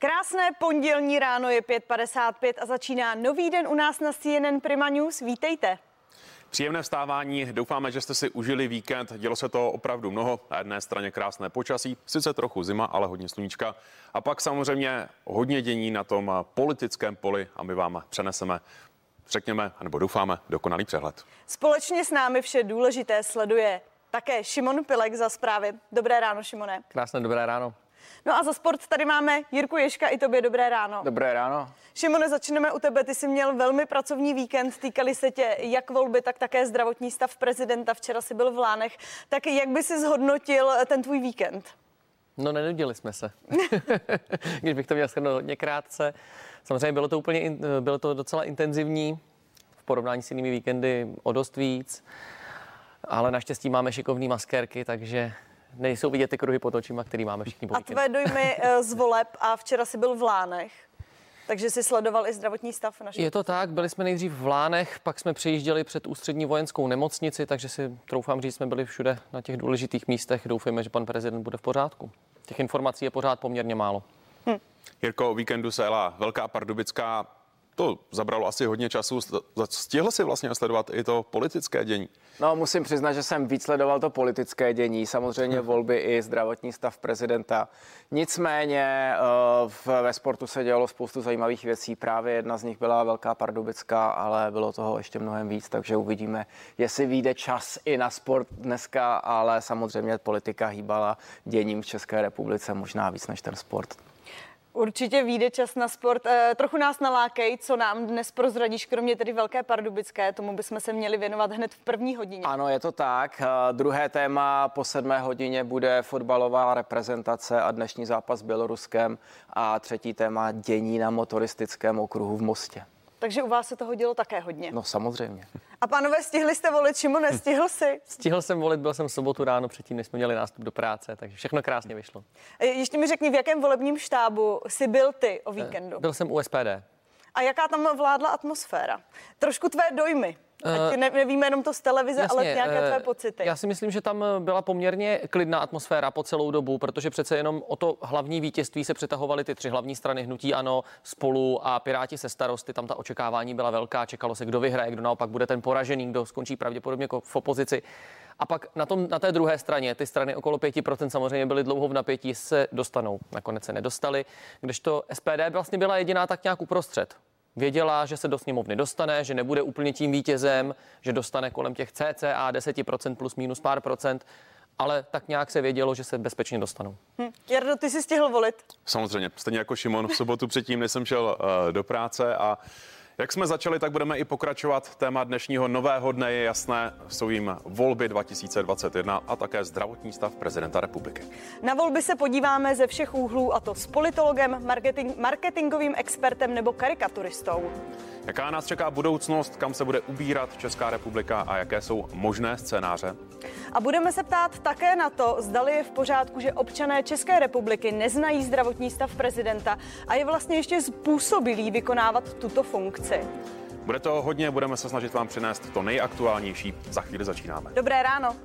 Krásné pondělní ráno je 5.55 a začíná nový den u nás na CNN Prima News. Vítejte. Příjemné vstávání, doufáme, že jste si užili víkend. Dělo se to opravdu mnoho. Na jedné straně krásné počasí, sice trochu zima, ale hodně sluníčka. A pak samozřejmě hodně dění na tom politickém poli a my vám přeneseme řekněme, nebo doufáme, dokonalý přehled. Společně s námi vše důležité sleduje také Šimon Pilek za zprávy. Dobré ráno, Šimone. Krásné dobré ráno. No a za sport tady máme Jirku Ješka, i tobě dobré ráno. Dobré ráno. Šimone, začneme u tebe. Ty jsi měl velmi pracovní víkend, týkali se tě jak volby, tak také zdravotní stav prezidenta. Včera si byl v Lánech. Tak jak by si zhodnotil ten tvůj víkend? No, nenudili jsme se. Když bych to měl shrnout hodně krátce. Samozřejmě bylo to úplně, bylo to docela intenzivní v porovnání s jinými víkendy o dost víc, ale naštěstí máme šikovné maskérky, takže nejsou vidět ty kruhy pod očima, který máme všichni po A tvé dojmy eh, z voleb a včera si byl v Lánech. Takže si sledoval i zdravotní stav našich. Je to tak, byli jsme nejdřív v Lánech, pak jsme přijížděli před ústřední vojenskou nemocnici, takže si troufám říct, jsme byli všude na těch důležitých místech. Doufejme, že pan prezident bude v pořádku. Těch informací je pořád poměrně málo. Hm. Jirko, o víkendu se jela Velká Pardubická. To zabralo asi hodně času. Stihl si vlastně sledovat i to politické dění? No, musím přiznat, že jsem víc sledoval to politické dění, samozřejmě volby i zdravotní stav prezidenta. Nicméně eh, ve sportu se dělalo spoustu zajímavých věcí. Právě jedna z nich byla Velká Pardubická, ale bylo toho ještě mnohem víc, takže uvidíme, jestli vyjde čas i na sport dneska, ale samozřejmě politika hýbala děním v České republice možná víc než ten sport. Určitě vyjde čas na sport. E, trochu nás nalákej, co nám dnes prozradíš, kromě tedy Velké Pardubické. Tomu bychom se měli věnovat hned v první hodině. Ano, je to tak. E, druhé téma po sedmé hodině bude fotbalová reprezentace a dnešní zápas s Běloruskem. A třetí téma dění na motoristickém okruhu v Mostě. Takže u vás se toho dělo také hodně. No samozřejmě. A pánové, stihli jste volit, Šimo, nestihl si? Stihl jsem volit, byl jsem v sobotu ráno předtím, než jsme měli nástup do práce, takže všechno krásně vyšlo. E, ještě mi řekni, v jakém volebním štábu jsi byl ty o víkendu? Byl jsem u SPD. A jaká tam vládla atmosféra? Trošku tvé dojmy. Ať eh, ne, nevíme jenom to z televize, Jasně, ale nějaké tvé eh, pocity. Já si myslím, že tam byla poměrně klidná atmosféra po celou dobu, protože přece jenom o to hlavní vítězství se přetahovaly ty tři hlavní strany hnutí ano, spolu a Piráti se starosty. Tam ta očekávání byla velká, čekalo se, kdo vyhraje, kdo naopak bude ten poražený, kdo skončí pravděpodobně jako v opozici. A pak na, tom, na té druhé straně, ty strany okolo 5% samozřejmě byly dlouho v napětí, se dostanou. Nakonec se nedostali, kdežto SPD vlastně byla jediná tak nějak uprostřed. Věděla, že se do sněmovny dostane, že nebude úplně tím vítězem, že dostane kolem těch cca 10% plus minus pár procent, ale tak nějak se vědělo, že se bezpečně dostanou. Hm. Jardo, ty jsi stihl volit? Samozřejmě, stejně jako Šimon v sobotu předtím, než jsem šel uh, do práce a jak jsme začali, tak budeme i pokračovat. Téma dnešního nového dne je jasné, jsou jim volby 2021 a také zdravotní stav prezidenta republiky. Na volby se podíváme ze všech úhlů, a to s politologem, marketing, marketingovým expertem nebo karikaturistou. Jaká nás čeká budoucnost, kam se bude ubírat Česká republika a jaké jsou možné scénáře? A budeme se ptát také na to, zdali je v pořádku, že občané České republiky neznají zdravotní stav prezidenta a je vlastně ještě způsobilý vykonávat tuto funkci. Bude to hodně, budeme se snažit vám přinést to nejaktuálnější. Za chvíli začínáme. Dobré ráno.